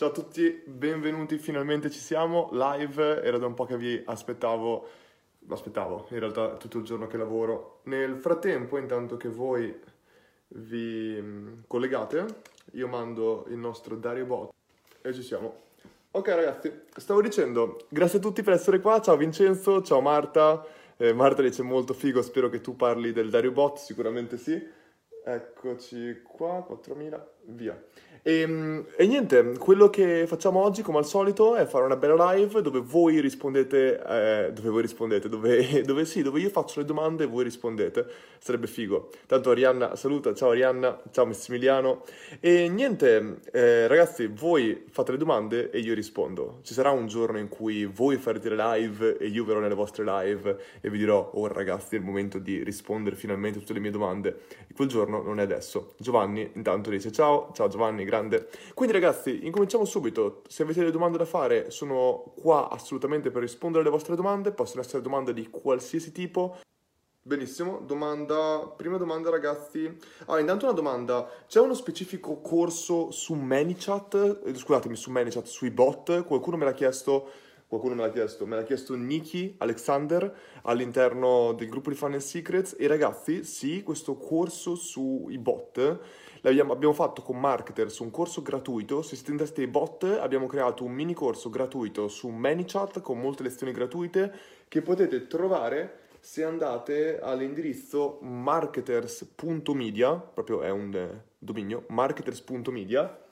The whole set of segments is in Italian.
Ciao a tutti, benvenuti, finalmente ci siamo, live, era da un po' che vi aspettavo, aspettavo in realtà tutto il giorno che lavoro. Nel frattempo, intanto che voi vi mm, collegate, io mando il nostro Dario Bot e ci siamo. Ok ragazzi, stavo dicendo, grazie a tutti per essere qua, ciao Vincenzo, ciao Marta, eh, Marta dice molto figo, spero che tu parli del Dario Bot, sicuramente sì. Eccoci qua, 4000, via. E, ehm, e, niente, quello che facciamo oggi, come al solito, è fare una bella live dove voi rispondete, eh, dove voi rispondete, dove, dove, sì, dove io faccio le domande e voi rispondete. Sarebbe figo. Tanto Arianna saluta, ciao Arianna, ciao Massimiliano. E niente, eh, ragazzi, voi fate le domande e io rispondo. Ci sarà un giorno in cui voi farete le live e io verrò nelle vostre live e vi dirò, oh ragazzi, è il momento di rispondere finalmente a tutte le mie domande. E quel giorno non è adesso. Giovanni intanto dice ciao, ciao Giovanni, grande. Quindi ragazzi, incominciamo subito. Se avete delle domande da fare, sono qua assolutamente per rispondere alle vostre domande. Possono essere domande di qualsiasi tipo. Benissimo, domanda, prima domanda ragazzi. Ah, intanto una domanda, c'è uno specifico corso su ManyChat, eh, scusatemi, su ManyChat, sui bot? Qualcuno me l'ha chiesto, qualcuno me l'ha chiesto, me l'ha chiesto Nikki Alexander all'interno del gruppo di Funnel Secrets e ragazzi, sì, questo corso sui bot abbiamo fatto con Marketers un corso gratuito, siete interessati ai bot abbiamo creato un mini corso gratuito su ManyChat con molte lezioni gratuite che potete trovare se andate all'indirizzo marketers.media, proprio è un eh, dominio, marketers.media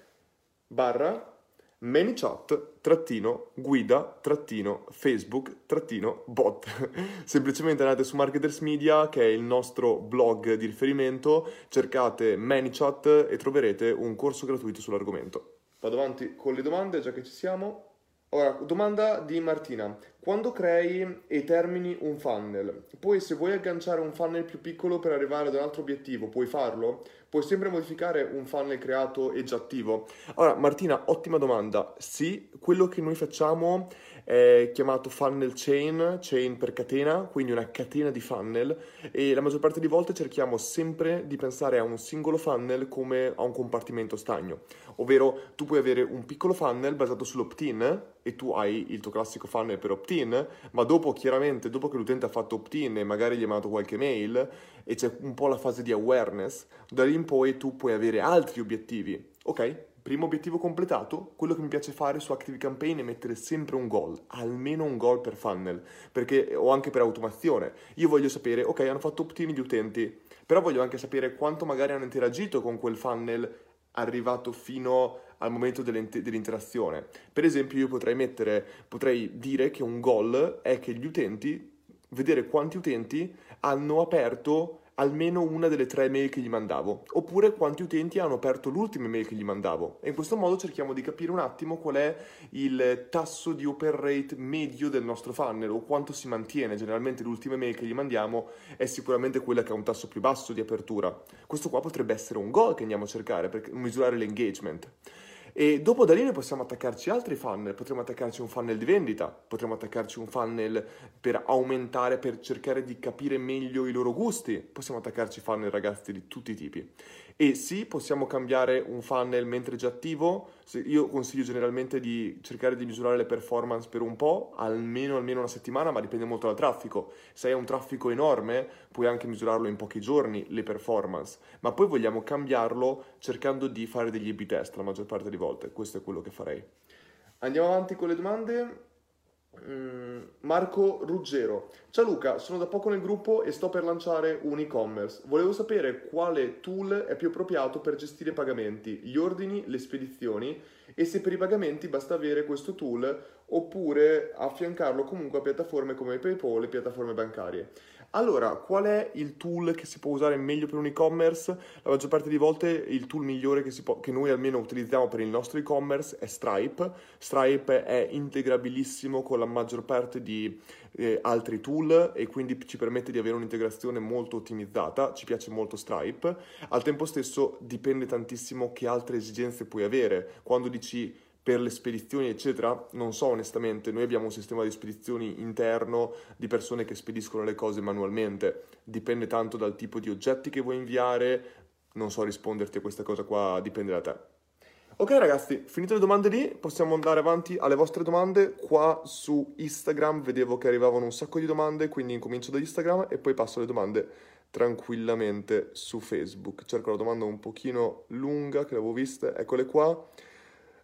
barra ManyChat trattino guida trattino Facebook trattino bot. Semplicemente andate su Marketers Media che è il nostro blog di riferimento, cercate ManyChat e troverete un corso gratuito sull'argomento. Vado avanti con le domande già che ci siamo. Ora, domanda di Martina. Quando crei e termini un funnel, poi se vuoi agganciare un funnel più piccolo per arrivare ad un altro obiettivo, puoi farlo? Puoi sempre modificare un funnel creato e già attivo? Allora, Martina, ottima domanda. Sì, quello che noi facciamo è chiamato funnel chain, chain per catena, quindi una catena di funnel e la maggior parte delle volte cerchiamo sempre di pensare a un singolo funnel come a un compartimento stagno, ovvero tu puoi avere un piccolo funnel basato sull'opt-in e tu hai il tuo classico funnel per opt-in, ma dopo chiaramente, dopo che l'utente ha fatto opt-in e magari gli hai mandato qualche mail e c'è un po' la fase di awareness, da lì in poi tu puoi avere altri obiettivi, ok? Primo obiettivo completato, quello che mi piace fare su Active Campaign è mettere sempre un goal, almeno un goal per funnel, perché, o anche per automazione. Io voglio sapere, ok, hanno fatto opt-in gli utenti, però voglio anche sapere quanto magari hanno interagito con quel funnel arrivato fino al momento dell'interazione. Per esempio, io potrei mettere, potrei dire che un goal è che gli utenti, vedere quanti utenti hanno aperto almeno una delle tre mail che gli mandavo, oppure quanti utenti hanno aperto l'ultima mail che gli mandavo. E in questo modo cerchiamo di capire un attimo qual è il tasso di open rate medio del nostro funnel o quanto si mantiene. Generalmente l'ultima mail che gli mandiamo è sicuramente quella che ha un tasso più basso di apertura. Questo qua potrebbe essere un goal che andiamo a cercare per misurare l'engagement. E dopo da lì noi possiamo attaccarci altri funnel, potremmo attaccarci un funnel di vendita, potremmo attaccarci un funnel per aumentare, per cercare di capire meglio i loro gusti, possiamo attaccarci funnel ragazzi di tutti i tipi. E sì, possiamo cambiare un funnel mentre già attivo. Io consiglio generalmente di cercare di misurare le performance per un po', almeno, almeno una settimana, ma dipende molto dal traffico. Se hai un traffico enorme, puoi anche misurarlo in pochi giorni, le performance. Ma poi vogliamo cambiarlo cercando di fare degli A-B test la maggior parte delle volte. Questo è quello che farei. Andiamo avanti con le domande. Mm, Marco Ruggero. Ciao Luca, sono da poco nel gruppo e sto per lanciare un e-commerce. Volevo sapere quale tool è più appropriato per gestire i pagamenti, gli ordini, le spedizioni e se per i pagamenti basta avere questo tool oppure affiancarlo comunque a piattaforme come PayPal e piattaforme bancarie. Allora, qual è il tool che si può usare meglio per un e-commerce? La maggior parte di volte il tool migliore che, può, che noi almeno utilizziamo per il nostro e-commerce è Stripe. Stripe è integrabilissimo con la maggior parte di eh, altri tool e quindi ci permette di avere un'integrazione molto ottimizzata. Ci piace molto Stripe. Al tempo stesso dipende tantissimo che altre esigenze puoi avere. Quando dici per le spedizioni, eccetera, non so onestamente, noi abbiamo un sistema di spedizioni interno di persone che spediscono le cose manualmente, dipende tanto dal tipo di oggetti che vuoi inviare, non so risponderti a questa cosa qua, dipende da te. Ok ragazzi, finite le domande lì, possiamo andare avanti alle vostre domande. Qua su Instagram vedevo che arrivavano un sacco di domande, quindi incomincio da Instagram e poi passo alle domande tranquillamente su Facebook. Cerco la domanda un pochino lunga che l'avevo vista, eccole qua.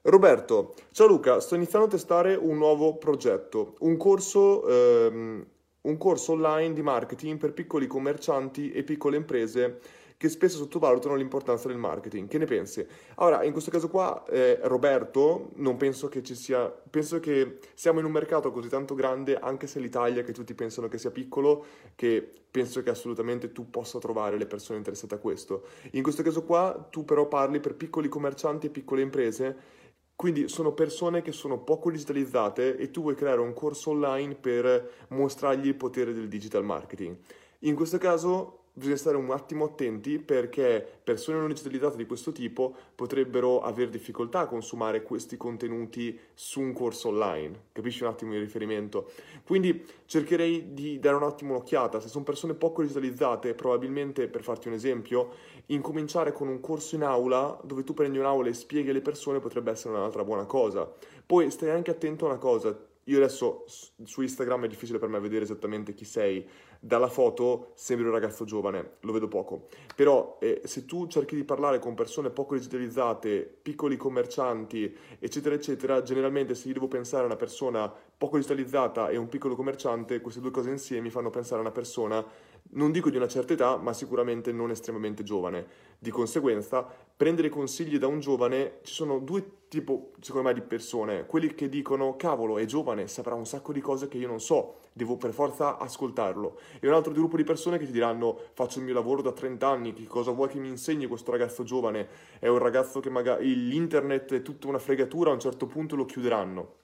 Roberto, ciao Luca, sto iniziando a testare un nuovo progetto, un corso, ehm, un corso online di marketing per piccoli commercianti e piccole imprese che spesso sottovalutano l'importanza del marketing. Che ne pensi? Allora, in questo caso qua, eh, Roberto, non penso che ci sia, penso che siamo in un mercato così tanto grande, anche se l'Italia, che tutti pensano che sia piccolo, che penso che assolutamente tu possa trovare le persone interessate a questo. In questo caso qua, tu però parli per piccoli commercianti e piccole imprese quindi sono persone che sono poco digitalizzate e tu vuoi creare un corso online per mostrargli il potere del digital marketing. In questo caso bisogna stare un attimo attenti perché persone non digitalizzate di questo tipo potrebbero avere difficoltà a consumare questi contenuti su un corso online. Capisci un attimo il riferimento? Quindi cercherei di dare un attimo un'occhiata. Se sono persone poco digitalizzate, probabilmente, per farti un esempio, incominciare con un corso in aula dove tu prendi un'aula e spieghi alle persone potrebbe essere un'altra buona cosa. Poi stai anche attento a una cosa. Io adesso su Instagram è difficile per me vedere esattamente chi sei, dalla foto sembri un ragazzo giovane, lo vedo poco. Però eh, se tu cerchi di parlare con persone poco digitalizzate, piccoli commercianti, eccetera, eccetera, generalmente se io devo pensare a una persona poco digitalizzata e un piccolo commerciante, queste due cose insieme mi fanno pensare a una persona non dico di una certa età, ma sicuramente non estremamente giovane. Di conseguenza, prendere consigli da un giovane, ci sono due tipi, secondo me, di persone. Quelli che dicono, cavolo, è giovane, saprà un sacco di cose che io non so, devo per forza ascoltarlo. E un altro gruppo di persone che ti diranno, faccio il mio lavoro da 30 anni, che cosa vuoi che mi insegni questo ragazzo giovane? È un ragazzo che magari l'internet è tutta una fregatura, a un certo punto lo chiuderanno.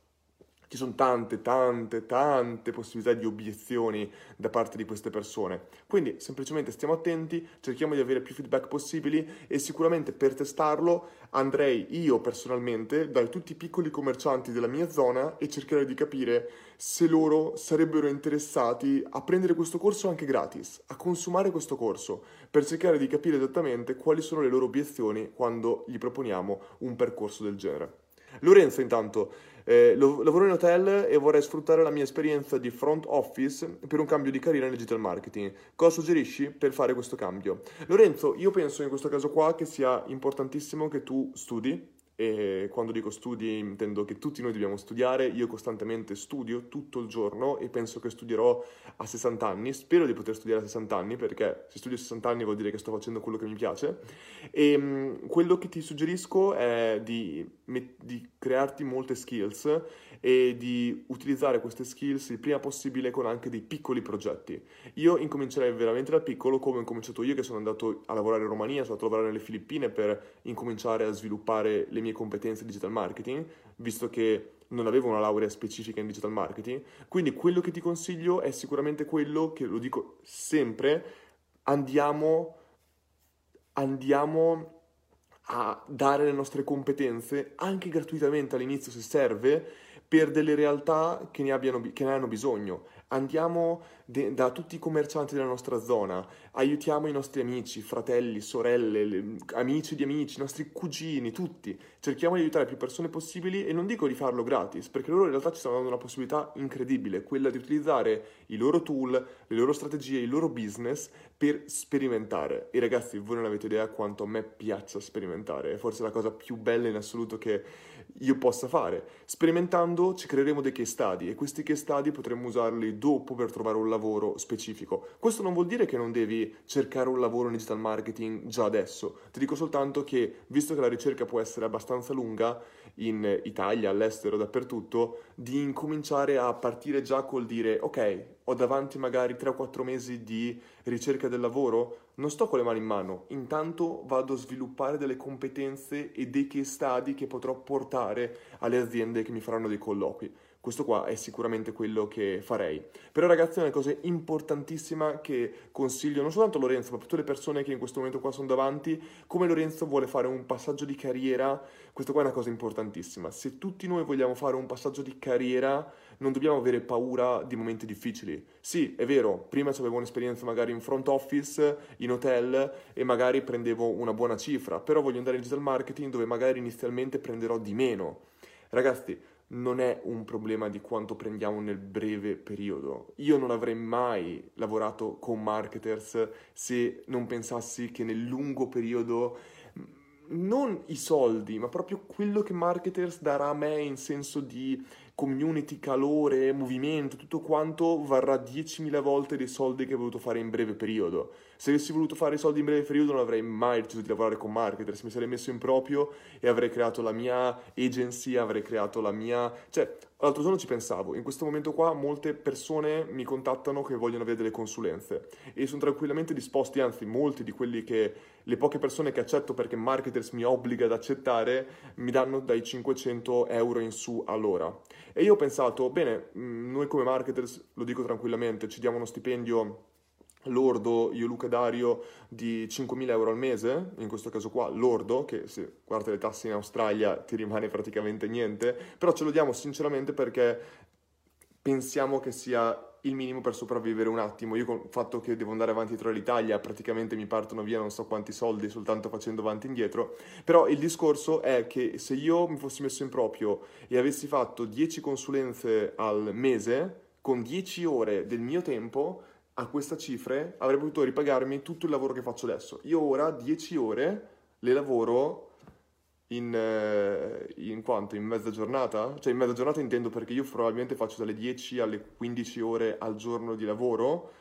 Ci sono tante, tante, tante possibilità di obiezioni da parte di queste persone. Quindi semplicemente stiamo attenti, cerchiamo di avere più feedback possibili e sicuramente per testarlo andrei io personalmente da tutti i piccoli commercianti della mia zona e cercherei di capire se loro sarebbero interessati a prendere questo corso anche gratis, a consumare questo corso, per cercare di capire esattamente quali sono le loro obiezioni quando gli proponiamo un percorso del genere. Lorenzo intanto eh, lavoro in hotel e vorrei sfruttare la mia esperienza di front office per un cambio di carriera nel digital marketing. Cosa suggerisci per fare questo cambio? Lorenzo, io penso in questo caso qua che sia importantissimo che tu studi e quando dico studi intendo che tutti noi dobbiamo studiare, io costantemente studio tutto il giorno e penso che studierò a 60 anni, spero di poter studiare a 60 anni perché se studio a 60 anni vuol dire che sto facendo quello che mi piace. E um, quello che ti suggerisco è di, di crearti molte skills e di utilizzare queste skills il prima possibile con anche dei piccoli progetti. Io incomincerei veramente da piccolo come ho incominciato io che sono andato a lavorare in Romania, sono andato a lavorare nelle Filippine per incominciare a sviluppare le mie competenze di digital marketing, visto che non avevo una laurea specifica in digital marketing. Quindi quello che ti consiglio è sicuramente quello che lo dico sempre, andiamo andiamo a dare le nostre competenze anche gratuitamente all'inizio se serve per delle realtà che ne, abbiano, che ne hanno bisogno. Andiamo de, da tutti i commercianti della nostra zona, aiutiamo i nostri amici, fratelli, sorelle, le, amici di amici, i nostri cugini, tutti. Cerchiamo di aiutare più persone possibili e non dico di farlo gratis, perché loro in realtà ci stanno dando una possibilità incredibile, quella di utilizzare i loro tool, le loro strategie, il loro business per sperimentare. E ragazzi, voi non avete idea quanto a me piaccia sperimentare, è forse la cosa più bella in assoluto che io possa fare. Sperimentando ci creeremo dei case study e questi case study potremmo usarli dopo per trovare un lavoro specifico. Questo non vuol dire che non devi cercare un lavoro in digital marketing già adesso. Ti dico soltanto che, visto che la ricerca può essere abbastanza lunga, in Italia, all'estero, dappertutto, di incominciare a partire già col dire ok, ho davanti magari 3 o 4 mesi di ricerca del lavoro, non sto con le mani in mano, intanto vado a sviluppare delle competenze e dei case study che potrò portare alle aziende che mi faranno dei colloqui. Questo qua è sicuramente quello che farei. Però ragazzi è una cosa importantissima che consiglio non soltanto a Lorenzo, ma a tutte le persone che in questo momento qua sono davanti, come Lorenzo vuole fare un passaggio di carriera, questa qua è una cosa importantissima. Se tutti noi vogliamo fare un passaggio di carriera, non dobbiamo avere paura di momenti difficili. Sì, è vero, prima avevo un'esperienza magari in front office, in hotel e magari prendevo una buona cifra, però voglio andare in digital marketing dove magari inizialmente prenderò di meno. Ragazzi, non è un problema di quanto prendiamo nel breve periodo. Io non avrei mai lavorato con marketers se non pensassi che nel lungo periodo non i soldi, ma proprio quello che marketers darà a me in senso di community, calore, movimento, tutto quanto varrà 10.000 volte dei soldi che ho voluto fare in breve periodo. Se avessi voluto fare i soldi in breve periodo non avrei mai deciso di lavorare con marketers, mi sarei messo in proprio e avrei creato la mia agency, avrei creato la mia... Cioè, l'altro giorno ci pensavo, in questo momento qua molte persone mi contattano che vogliono avere delle consulenze e sono tranquillamente disposti, anzi molti di quelli che, le poche persone che accetto perché marketers mi obbliga ad accettare, mi danno dai 500 euro in su all'ora. E io ho pensato, bene, mm, noi come marketers, lo dico tranquillamente, ci diamo uno stipendio lordo, io Luca Dario, di 5.000 euro al mese, in questo caso qua lordo, che se guardi le tasse in Australia ti rimane praticamente niente, però ce lo diamo sinceramente perché pensiamo che sia il minimo per sopravvivere un attimo. Io con il fatto che devo andare avanti dietro l'Italia, praticamente mi partono via non so quanti soldi soltanto facendo avanti e indietro, però il discorso è che se io mi fossi messo in proprio e avessi fatto 10 consulenze al mese, con 10 ore del mio tempo, a questa cifre avrei potuto ripagarmi tutto il lavoro che faccio adesso. Io ora 10 ore le lavoro in, eh, in, quanto? In mezza giornata? Cioè in mezza giornata intendo perché io probabilmente faccio dalle 10 alle 15 ore al giorno di lavoro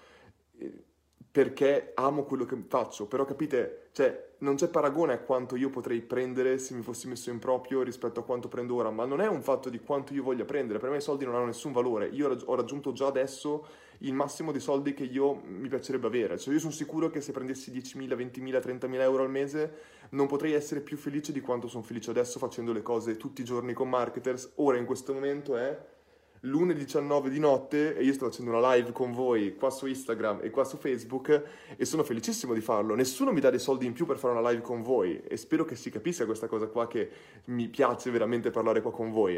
perché amo quello che faccio, però capite, cioè non c'è paragone a quanto io potrei prendere se mi fossi messo in proprio rispetto a quanto prendo ora, ma non è un fatto di quanto io voglia prendere, per me i soldi non hanno nessun valore, io ho raggiunto già adesso il massimo di soldi che io mi piacerebbe avere. Cioè io sono sicuro che se prendessi 10.000, 20.000, 30.000 euro al mese non potrei essere più felice di quanto sono felice adesso facendo le cose tutti i giorni con marketers. Ora in questo momento è lunedì 19 di notte e io sto facendo una live con voi qua su Instagram e qua su Facebook e sono felicissimo di farlo. Nessuno mi dà dei soldi in più per fare una live con voi e spero che si capisca questa cosa qua che mi piace veramente parlare qua con voi.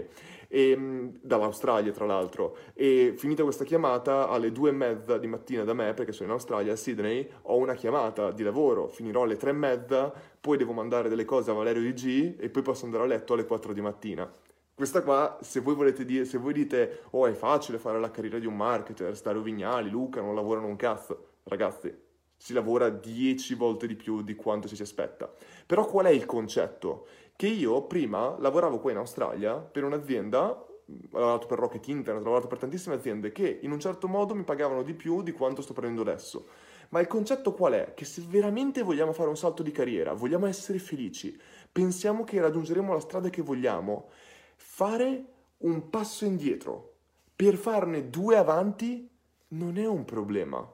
E, ehm, dall'Australia tra l'altro. E finita questa chiamata alle due e mezza di mattina da me, perché sono in Australia, a Sydney, ho una chiamata di lavoro, finirò alle tre e mezza, poi devo mandare delle cose a Valerio di G e poi posso andare a letto alle 4 di mattina. Questa qua, se voi volete dire, se voi dite, oh è facile fare la carriera di un marketer, Stario Vignali, Luca, non lavorano un cazzo, ragazzi, si lavora 10 volte di più di quanto ci si aspetta. Però qual è il concetto? Che io prima lavoravo qua in Australia per un'azienda ho lavorato per Rocket Internet, ho lavorato per tantissime aziende che in un certo modo mi pagavano di più di quanto sto prendendo adesso. Ma il concetto qual è? Che se veramente vogliamo fare un salto di carriera, vogliamo essere felici, pensiamo che raggiungeremo la strada che vogliamo, fare un passo indietro per farne due avanti non è un problema.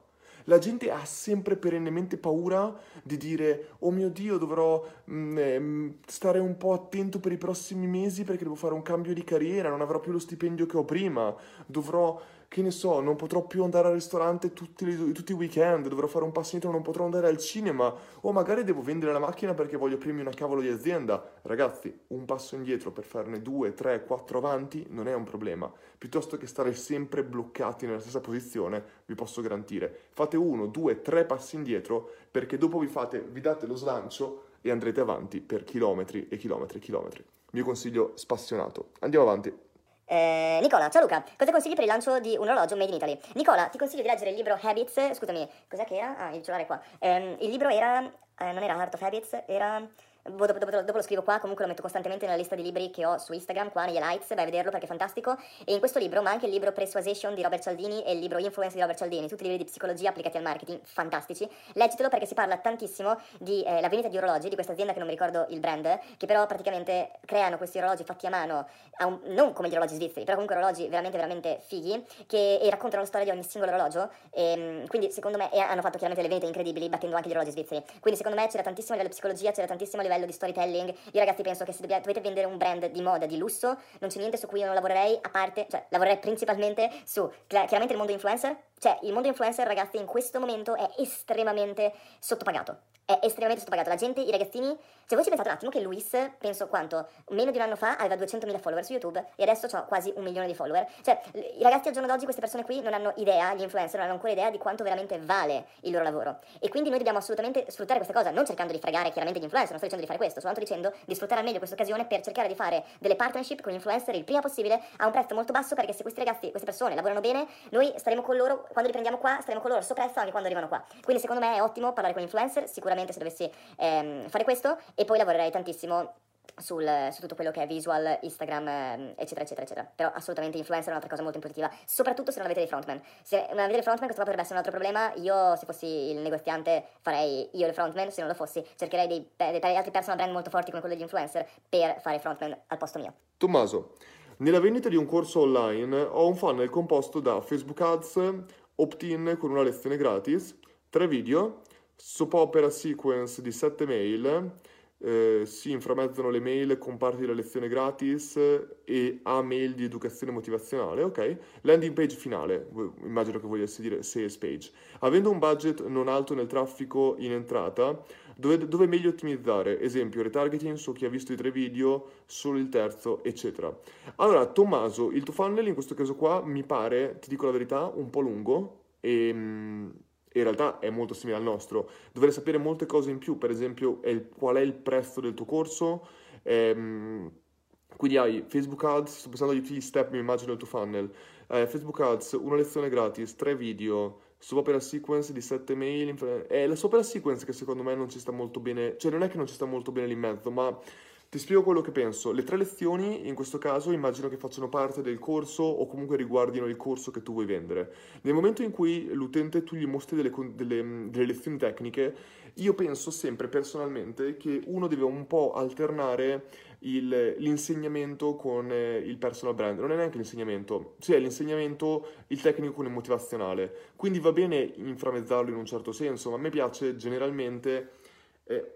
La gente ha sempre perennemente paura di dire oh mio Dio dovrò mh, mm, eh, stare un po' attento per i prossimi mesi perché devo fare un cambio di carriera, non avrò più lo stipendio che ho prima, dovrò che ne so, non potrò più andare al ristorante tutti, le, tutti i weekend, dovrò fare un passo indietro, non potrò andare al cinema, o magari devo vendere la macchina perché voglio aprirmi una cavolo di azienda. Ragazzi, un passo indietro per farne due, tre, quattro avanti non è un problema. Piuttosto che stare sempre bloccati nella stessa posizione, vi posso garantire. Fate uno, due, tre passi indietro perché dopo vi, fate, vi date lo slancio e andrete avanti per chilometri e chilometri e chilometri. Mio consiglio spassionato. Andiamo avanti. Eh, Nicola, ciao Luca, cosa consigli per il lancio di un orologio made in Italy? Nicola, ti consiglio di leggere il libro Habits, scusami, cos'è che era? Ah, il cellulare qua. Eh, il libro era, eh, non era Art of Habits, era dopo, dopo, dopo, lo scrivo qua, comunque lo metto costantemente nella lista di libri che ho su Instagram, qua negli highlights, vai a vederlo perché è fantastico. E in questo libro, ma anche il libro Persuasion di Robert Cialdini e il libro Influence di Robert Cialdini, tutti i libri di psicologia applicati al marketing, fantastici. Leggitelo perché si parla tantissimo di eh, la vendita di orologi, di questa azienda che non mi ricordo il brand, che però praticamente creano questi orologi fatti a mano, a un, non come gli orologi svizzeri, però comunque orologi veramente veramente fighi, che raccontano la storia di ogni singolo orologio. E, ehm, quindi secondo me, e hanno fatto chiaramente le vendite incredibili battendo anche gli orologi svizzeri. Quindi secondo me c'era tantissimo a livello di psicologia, c'era tantissimo a livello di storytelling io ragazzi penso che se dovete vendere un brand di moda, di lusso, non c'è niente su cui io non lavorerei, a parte, cioè lavorerei principalmente su chiaramente il mondo influencer, cioè il mondo influencer ragazzi in questo momento è estremamente sottopagato è estremamente sottopagato. La gente, i ragazzini, cioè voi ci pensate un attimo che Luis, penso quanto, meno di un anno fa aveva 200.000 follower su YouTube e adesso ha quasi un milione di follower. Cioè, i ragazzi al giorno d'oggi, queste persone qui, non hanno idea, gli influencer non hanno ancora idea di quanto veramente vale il loro lavoro. E quindi noi dobbiamo assolutamente sfruttare questa cosa, non cercando di fregare chiaramente gli influencer, non sto dicendo di fare questo, sto soltanto dicendo di sfruttare al meglio questa occasione per cercare di fare delle partnership con gli influencer il prima possibile a un prezzo molto basso perché se questi ragazzi, queste persone lavorano bene, noi staremo con loro, quando li prendiamo qua, staremo con loro soppresso anche quando arrivano qua. Quindi secondo me è ottimo parlare con gli influencer, sicuramente se dovessi ehm, fare questo e poi lavorerei tantissimo sul, su tutto quello che è visual, Instagram, ehm, eccetera, eccetera, eccetera. Però assolutamente influencer è un'altra cosa molto positiva, soprattutto se non avete dei frontman. Se non avete dei frontman, questo qua potrebbe essere un altro problema. Io, se fossi il negoziante, farei io il frontman, se non lo fossi, cercherei dei, dei, dei altri personal brand molto forti come quello degli influencer per fare frontman al posto mio. Tommaso, nella vendita di un corso online ho un funnel composto da Facebook Ads, opt-in con una lezione gratis, tre video, soap opera sequence di 7 mail, eh, si inframmezzano le mail con parti della lezione gratis e a mail di educazione motivazionale, ok? Landing page finale, immagino che volessi dire sales page. Avendo un budget non alto nel traffico in entrata, dove, dove meglio ottimizzare? Esempio, retargeting su chi ha visto i tre video, solo il terzo, eccetera. Allora, Tommaso, il tuo funnel in questo caso qua mi pare, ti dico la verità, un po' lungo e mm, in realtà è molto simile al nostro. Dovrei sapere molte cose in più, per esempio il, qual è il prezzo del tuo corso. Ehm, quindi hai Facebook Ads, sto pensando agli tutti step, mi immagino il tuo funnel. Eh, Facebook Ads, una lezione gratis, tre video, Opera sequence di sette mail. È la Opera sequence che secondo me non ci sta molto bene, cioè non è che non ci sta molto bene lì in mezzo, ma ti spiego quello che penso. Le tre lezioni, in questo caso, immagino che facciano parte del corso o comunque riguardino il corso che tu vuoi vendere. Nel momento in cui l'utente tu gli mostri delle, delle, delle lezioni tecniche, io penso sempre personalmente che uno deve un po' alternare il, l'insegnamento con eh, il personal brand. Non è neanche l'insegnamento, sì, è l'insegnamento, il tecnico con il motivazionale. Quindi va bene inframezzarlo in un certo senso, ma a me piace generalmente. Eh,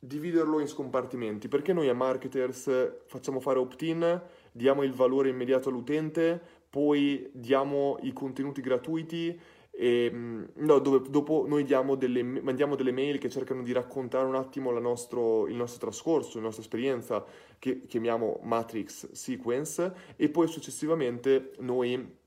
dividerlo in scompartimenti, perché noi a marketers facciamo fare opt-in, diamo il valore immediato all'utente, poi diamo i contenuti gratuiti e, mm, no, dove dopo noi delle, mandiamo delle mail che cercano di raccontare un attimo nostro, il nostro trascorso, la nostra esperienza, che chiamiamo Matrix Sequence, e poi successivamente noi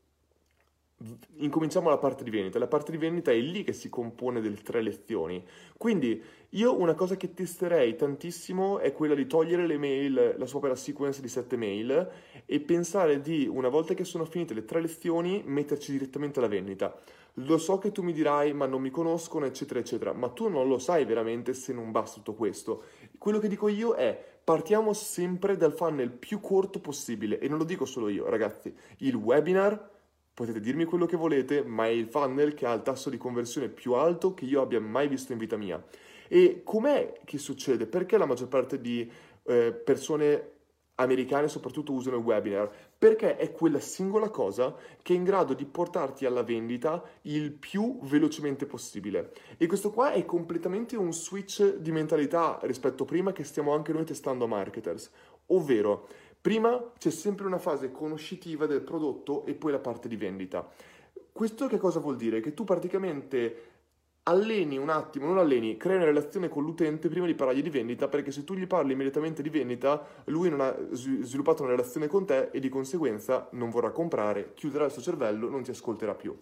incominciamo la parte di vendita. La parte di vendita è lì che si compone delle tre lezioni. Quindi io una cosa che testerei tantissimo è quella di togliere le mail, la sua opera sequence di sette mail e pensare di, una volta che sono finite le tre lezioni, metterci direttamente alla vendita. Lo so che tu mi dirai, ma non mi conoscono, eccetera, eccetera, ma tu non lo sai veramente se non basta tutto questo. Quello che dico io è, partiamo sempre dal funnel più corto possibile, e non lo dico solo io, ragazzi. Il webinar Potete dirmi quello che volete, ma è il funnel che ha il tasso di conversione più alto che io abbia mai visto in vita mia. E com'è che succede? Perché la maggior parte di eh, persone americane soprattutto usano il webinar? Perché è quella singola cosa che è in grado di portarti alla vendita il più velocemente possibile. E questo qua è completamente un switch di mentalità rispetto a prima che stiamo anche noi testando a marketers. Ovvero, Prima c'è sempre una fase conoscitiva del prodotto e poi la parte di vendita. Questo che cosa vuol dire? Che tu praticamente alleni un attimo, non alleni, crei una relazione con l'utente prima di parlargli di vendita, perché se tu gli parli immediatamente di vendita, lui non ha sviluppato una relazione con te e di conseguenza non vorrà comprare, chiuderà il suo cervello, non ti ascolterà più.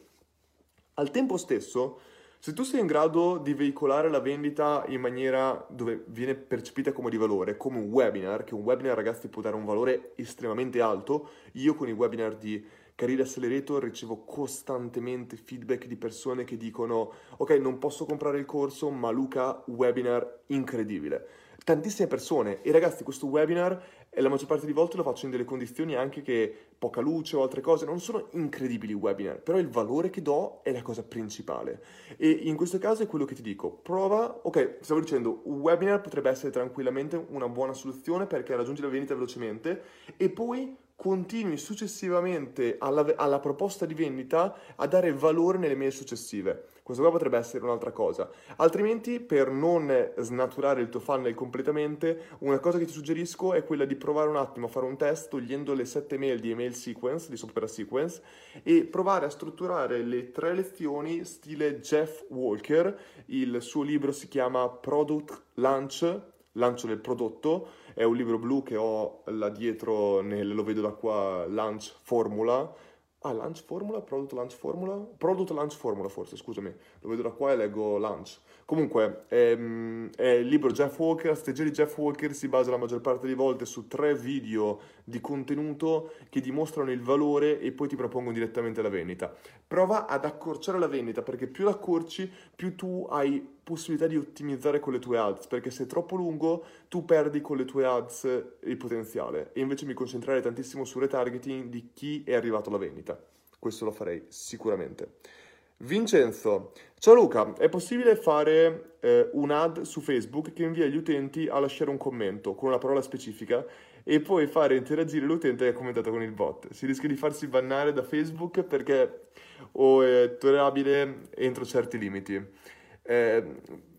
Al tempo stesso, se tu sei in grado di veicolare la vendita in maniera dove viene percepita come di valore, come un webinar, che un webinar ragazzi può dare un valore estremamente alto, io con i webinar di Career Accelerator ricevo costantemente feedback di persone che dicono ok non posso comprare il corso ma Luca webinar incredibile. Tantissime persone. E ragazzi questo webinar e la maggior parte di volte lo faccio in delle condizioni anche che poca luce o altre cose, non sono incredibili i webinar, però il valore che do è la cosa principale. E in questo caso è quello che ti dico, prova, ok, stavo dicendo, un webinar potrebbe essere tranquillamente una buona soluzione perché raggiungi la vendita velocemente e poi continui successivamente alla, alla, proposta di vendita a dare valore nelle mail successive. Questo qua potrebbe essere un'altra cosa. Altrimenti, per non snaturare il tuo funnel completamente, una cosa che ti suggerisco è quella di provare un attimo a fare un test togliendo le sette mail di email sequence, di software sequence, e provare a strutturare le tre lezioni stile Jeff Walker. Il suo libro si chiama Product Launch, lancio del prodotto, è un libro blu che ho là dietro, nel, lo vedo da qua, Launch Formula Ah, Launch Formula? Product Launch Formula? Product Launch Formula forse, scusami. Lo vedo da qua e leggo Launch. Comunque, ehm, è il libro Jeff Walker, strategia di Jeff Walker si basa la maggior parte delle volte su tre video di contenuto che dimostrano il valore e poi ti propongono direttamente la vendita. Prova ad accorciare la vendita perché più l'accorci, più tu hai possibilità di ottimizzare con le tue ads, perché se è troppo lungo tu perdi con le tue ads il potenziale e invece mi concentrerei tantissimo sul retargeting di chi è arrivato alla vendita. Questo lo farei sicuramente. Vincenzo, ciao Luca, è possibile fare eh, un ad su Facebook che invia gli utenti a lasciare un commento con una parola specifica e poi fare interagire l'utente che ha commentato con il bot? Si rischia di farsi bannare da Facebook perché o è tollerabile entro certi limiti. Eh,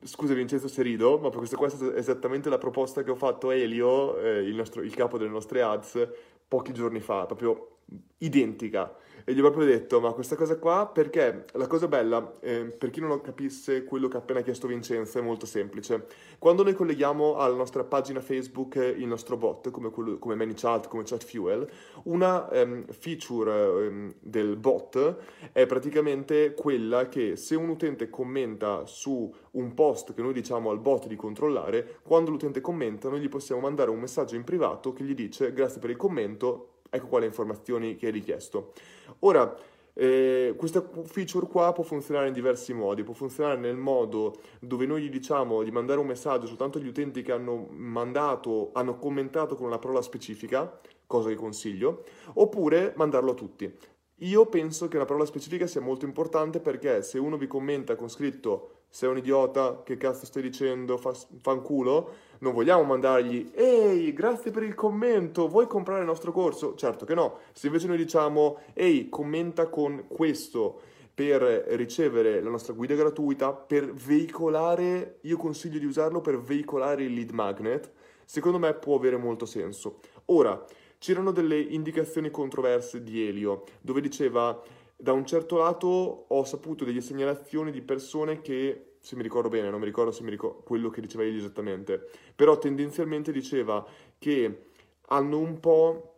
scusa Vincenzo se rido, ma questa qua è esattamente la proposta che ho fatto a Elio, eh, il, nostro, il capo delle nostre ads, pochi giorni fa, proprio identica e gli ho proprio detto, ma questa cosa qua, perché la cosa bella, eh, per chi non capisse quello che ha appena chiesto Vincenzo, è molto semplice. Quando noi colleghiamo alla nostra pagina Facebook il nostro bot, come, quello, come ManyChat, come ChatFuel, una ehm, feature ehm, del bot è praticamente quella che se un utente commenta su un post che noi diciamo al bot di controllare, quando l'utente commenta noi gli possiamo mandare un messaggio in privato che gli dice grazie per il commento, ecco qua le informazioni che hai richiesto. Ora, eh, questa feature qua può funzionare in diversi modi, può funzionare nel modo dove noi gli diciamo di mandare un messaggio soltanto agli utenti che hanno mandato, hanno commentato con una parola specifica, cosa che consiglio, oppure mandarlo a tutti. Io penso che una parola specifica sia molto importante perché se uno vi commenta con scritto sei un idiota, che cazzo stai dicendo, fa, fanculo, non vogliamo mandargli ehi, grazie per il commento, vuoi comprare il nostro corso? Certo che no. Se invece noi diciamo ehi, commenta con questo per ricevere la nostra guida gratuita, per veicolare, io consiglio di usarlo per veicolare il lead magnet, secondo me può avere molto senso. Ora, c'erano delle indicazioni controverse di Elio, dove diceva da un certo lato ho saputo delle segnalazioni di persone che, se mi ricordo bene, non mi ricordo mi ricordo quello che diceva egli esattamente, però tendenzialmente diceva che hanno un po'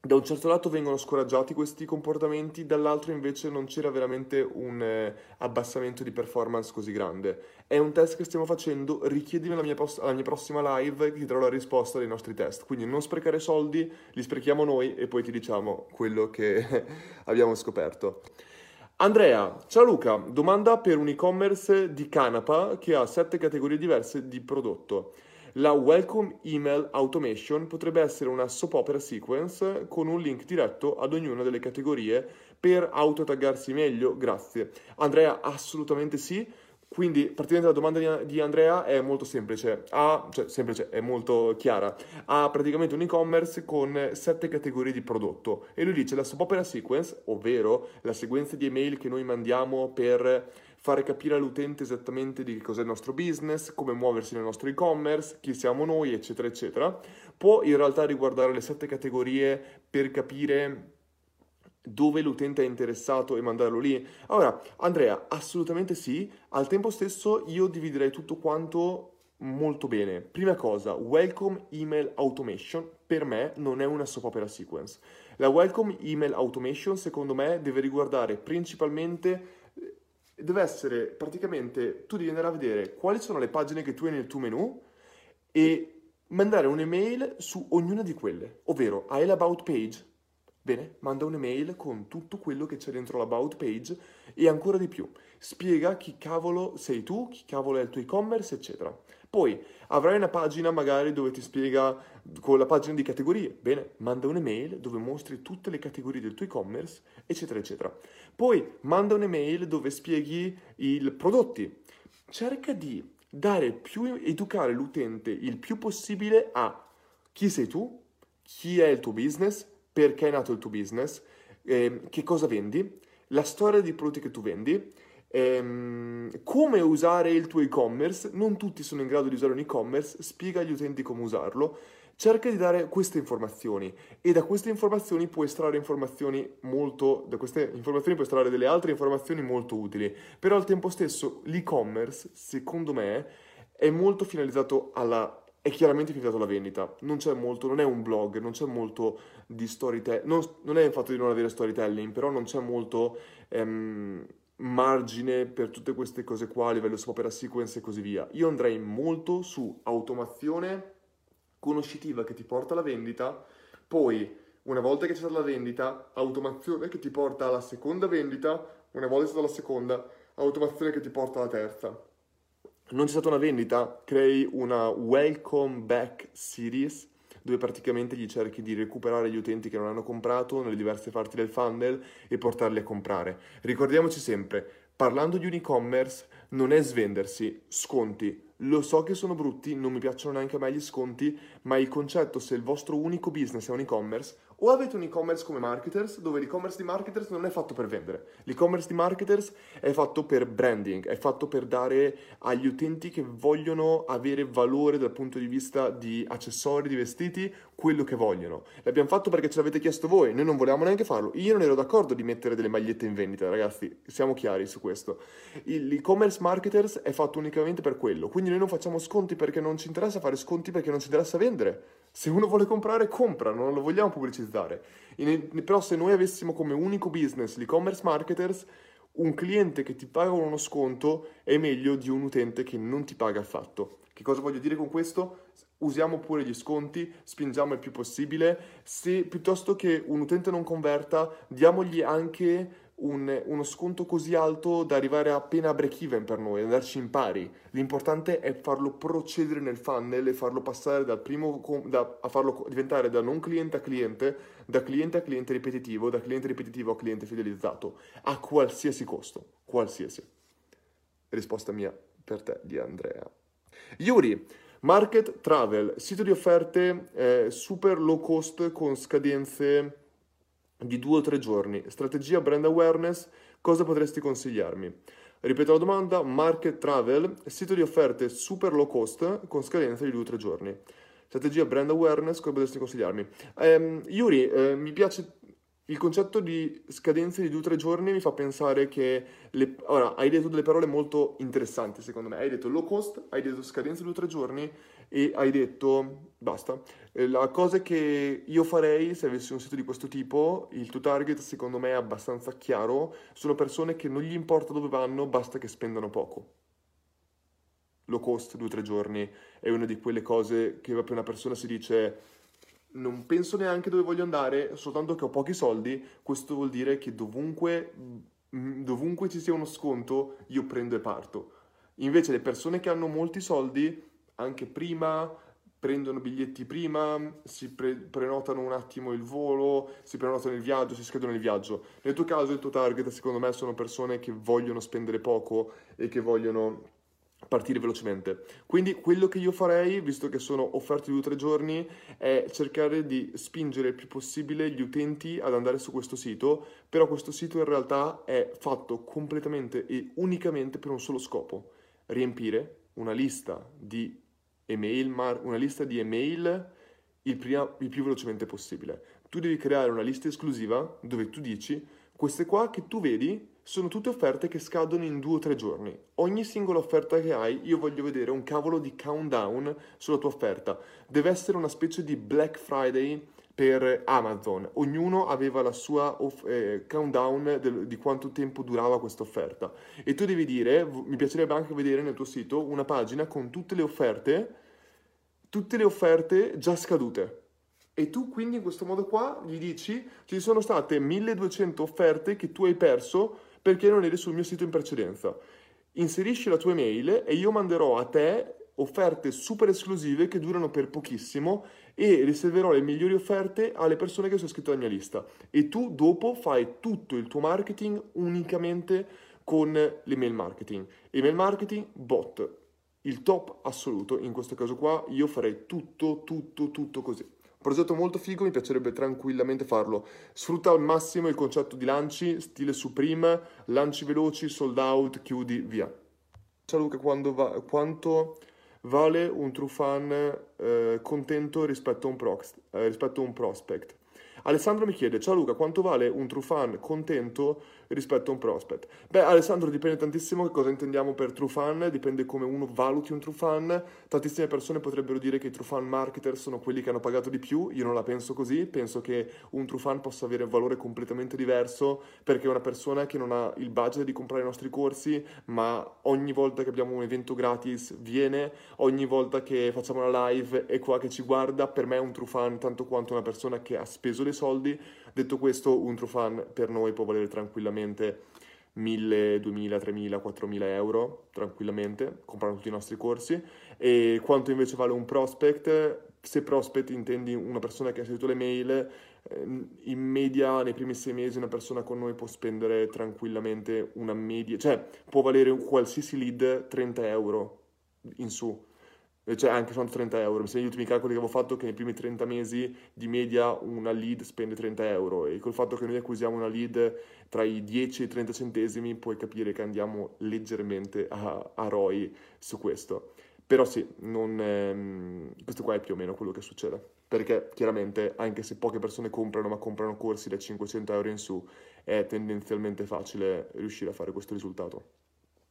da un certo lato vengono scoraggiati questi comportamenti, dall'altro invece non c'era veramente un eh, abbassamento di performance così grande. È un test che stiamo facendo, richiedimi alla mia, post- alla mia prossima live che ti darò la risposta dei nostri test. Quindi non sprecare soldi, li sprechiamo noi e poi ti diciamo quello che abbiamo scoperto. Andrea, ciao Luca, domanda per un e-commerce di Canapa che ha sette categorie diverse di prodotto. La Welcome Email Automation potrebbe essere una soap opera sequence con un link diretto ad ognuna delle categorie per autotaggarsi meglio. Grazie. Andrea, assolutamente sì. Quindi, praticamente la domanda di Andrea è molto semplice, ha, cioè semplice, è molto chiara. Ha praticamente un e-commerce con sette categorie di prodotto e lui dice la soap opera sequence, ovvero la sequenza di email che noi mandiamo per fare capire all'utente esattamente di che cos'è il nostro business, come muoversi nel nostro e-commerce, chi siamo noi, eccetera, eccetera. Può in realtà riguardare le sette categorie per capire dove l'utente è interessato e mandarlo lì. Allora, Andrea, assolutamente sì. Al tempo stesso io dividerei tutto quanto molto bene. Prima cosa, Welcome Email Automation per me non è una soap opera sequence. La Welcome Email Automation secondo me deve riguardare principalmente deve essere praticamente tu devi andare a vedere quali sono le pagine che tu hai nel tuo menu e mandare un'email su ognuna di quelle, ovvero hai l'About page? Bene, manda un'email con tutto quello che c'è dentro l'About page e ancora di più. Spiega chi cavolo sei tu, chi cavolo è il tuo e-commerce, eccetera. Poi avrai una pagina magari dove ti spiega con la pagina di categorie. Bene, manda un'email dove mostri tutte le categorie del tuo e-commerce, eccetera, eccetera. Poi manda un'email dove spieghi i prodotti. Cerca di dare più, educare l'utente il più possibile a chi sei tu, chi è il tuo business, perché è nato il tuo business, eh, che cosa vendi, la storia dei prodotti che tu vendi, ehm, come usare il tuo e-commerce, non tutti sono in grado di usare un e-commerce, spiega agli utenti come usarlo, cerca di dare queste informazioni e da queste informazioni puoi estrarre informazioni molto, da queste informazioni puoi estrarre delle altre informazioni molto utili, però al tempo stesso l'e-commerce, secondo me, è molto finalizzato alla è chiaramente finalizzato alla vendita, non c'è molto, non è un blog, non c'è molto di storytelling, non, non, è il fatto di non avere storytelling, però non c'è molto ehm, margine per tutte queste cose qua a livello opera sequence e così via. Io andrei molto su automazione conoscitiva che ti porta alla vendita, poi una volta che c'è stata la vendita, automazione che ti porta alla seconda vendita, una volta che c'è stata la seconda, automazione che ti porta alla terza. Non c'è stata una vendita, crei una welcome back series dove praticamente gli cerchi di recuperare gli utenti che non hanno comprato nelle diverse parti del funnel e portarli a comprare. Ricordiamoci sempre, parlando di un e-commerce non è svendersi, sconti. Lo so che sono brutti, non mi piacciono neanche a me gli sconti, ma il concetto se il vostro unico business è un e-commerce, o avete un e-commerce come marketers, dove l'e-commerce di marketers non è fatto per vendere. L'e-commerce di marketers è fatto per branding, è fatto per dare agli utenti che vogliono avere valore dal punto di vista di accessori, di vestiti, quello che vogliono. L'abbiamo fatto perché ce l'avete chiesto voi, noi non volevamo neanche farlo. Io non ero d'accordo di mettere delle magliette in vendita, ragazzi, siamo chiari su questo. L'e-commerce marketers è fatto unicamente per quello, quindi noi non facciamo sconti perché non ci interessa fare sconti perché non ci interessa vendere. Se uno vuole comprare, compra, non lo vogliamo pubblicizzare. In, però se noi avessimo come unico business l'e-commerce marketers, un cliente che ti paga uno sconto è meglio di un utente che non ti paga affatto. Che cosa voglio dire con questo? Usiamo pure gli sconti, spingiamo il più possibile. Se piuttosto che un utente non converta, diamogli anche un, uno sconto così alto da arrivare appena a break even per noi, andarci in pari. L'importante è farlo procedere nel funnel e farlo passare dal primo da, a farlo diventare da non cliente a cliente, da cliente a cliente ripetitivo, da cliente ripetitivo a cliente fidelizzato, a qualsiasi costo, qualsiasi. Risposta mia per te di Andrea. Yuri, Market Travel, sito di offerte eh, super low cost con scadenze di due o tre giorni. Strategia brand awareness, cosa potresti consigliarmi? Ripeto la domanda, Market Travel, sito di offerte super low cost con scadenza di due o tre giorni. Strategia brand awareness, cosa potresti consigliarmi? Um, Yuri, eh, mi piace il concetto di scadenze di due o tre giorni mi fa pensare che... Le... Ora, hai detto delle parole molto interessanti secondo me. Hai detto low cost, hai detto scadenze di due o tre giorni e hai detto basta. Eh, la cosa che io farei se avessi un sito di questo tipo, il tuo target secondo me è abbastanza chiaro, sono persone che non gli importa dove vanno, basta che spendano poco. Low cost, due o tre giorni, è una di quelle cose che proprio una persona si dice non penso neanche dove voglio andare, soltanto che ho pochi soldi, questo vuol dire che dovunque, dovunque ci sia uno sconto io prendo e parto. Invece le persone che hanno molti soldi anche prima, prendono biglietti prima, si pre- prenotano un attimo il volo, si prenotano il viaggio, si scheduno il viaggio. Nel tuo caso il tuo target secondo me sono persone che vogliono spendere poco e che vogliono partire velocemente. Quindi quello che io farei, visto che sono offerte di due o tre giorni, è cercare di spingere il più possibile gli utenti ad andare su questo sito, però questo sito in realtà è fatto completamente e unicamente per un solo scopo, riempire una lista di email, mar- una lista di email il, prima, il più velocemente possibile. Tu devi creare una lista esclusiva dove tu dici queste qua che tu vedi sono tutte offerte che scadono in due o tre giorni. Ogni singola offerta che hai, io voglio vedere un cavolo di countdown sulla tua offerta. Deve essere una specie di Black Friday per Amazon. Ognuno aveva la sua off- eh, countdown del, di quanto tempo durava questa offerta. E tu devi dire, mi piacerebbe anche vedere nel tuo sito una pagina con tutte le offerte, tutte le offerte già scadute. E tu quindi in questo modo qua gli dici, ci sono state 1200 offerte che tu hai perso perché non eri sul mio sito in precedenza. Inserisci la tua email e io manderò a te offerte super esclusive che durano per pochissimo e riserverò le migliori offerte alle persone che sono iscritte alla mia lista. E tu dopo fai tutto il tuo marketing unicamente con l'email marketing. Email marketing, bot, il top assoluto. In questo caso qua io farei tutto, tutto, tutto così. Progetto molto figo, mi piacerebbe tranquillamente farlo. Sfrutta al massimo il concetto di lanci, stile Supreme, lanci veloci, sold out, chiudi, via. Ciao Luca, va, quanto vale un true fan eh, contento rispetto a, un prox, eh, rispetto a un prospect? Alessandro mi chiede, ciao Luca, quanto vale un true fan contento rispetto a un prospect? Beh, Alessandro, dipende tantissimo che cosa intendiamo per true fan, dipende come uno valuti un true fan. Tantissime persone potrebbero dire che i true fan marketer sono quelli che hanno pagato di più, io non la penso così, penso che un true fan possa avere un valore completamente diverso perché è una persona che non ha il budget di comprare i nostri corsi, ma ogni volta che abbiamo un evento gratis viene, ogni volta che facciamo una live è qua che ci guarda, per me è un true fan tanto quanto una persona che ha speso dei soldi. Detto questo, un true fan per noi può valere tranquillamente 1000, 2000, 3000, 4000 euro tranquillamente, comprando tutti i nostri corsi. E quanto invece vale un prospect? Se prospect intendi una persona che ha inserito le mail, ehm, in media nei primi sei mesi una persona con noi può spendere tranquillamente una media, cioè può valere qualsiasi lead 30 euro in su cioè anche soltanto 30 euro. Mi sembra gli ultimi calcoli che avevo fatto che nei primi 30 mesi di media una lead spende 30 euro e col fatto che noi acquisiamo una lead tra i 10 e i 30 centesimi puoi capire che andiamo leggermente a, a ROI su questo. Però sì, non, ehm, questo qua è più o meno quello che succede. Perché chiaramente, anche se poche persone comprano, ma comprano corsi da 500 euro in su, è tendenzialmente facile riuscire a fare questo risultato.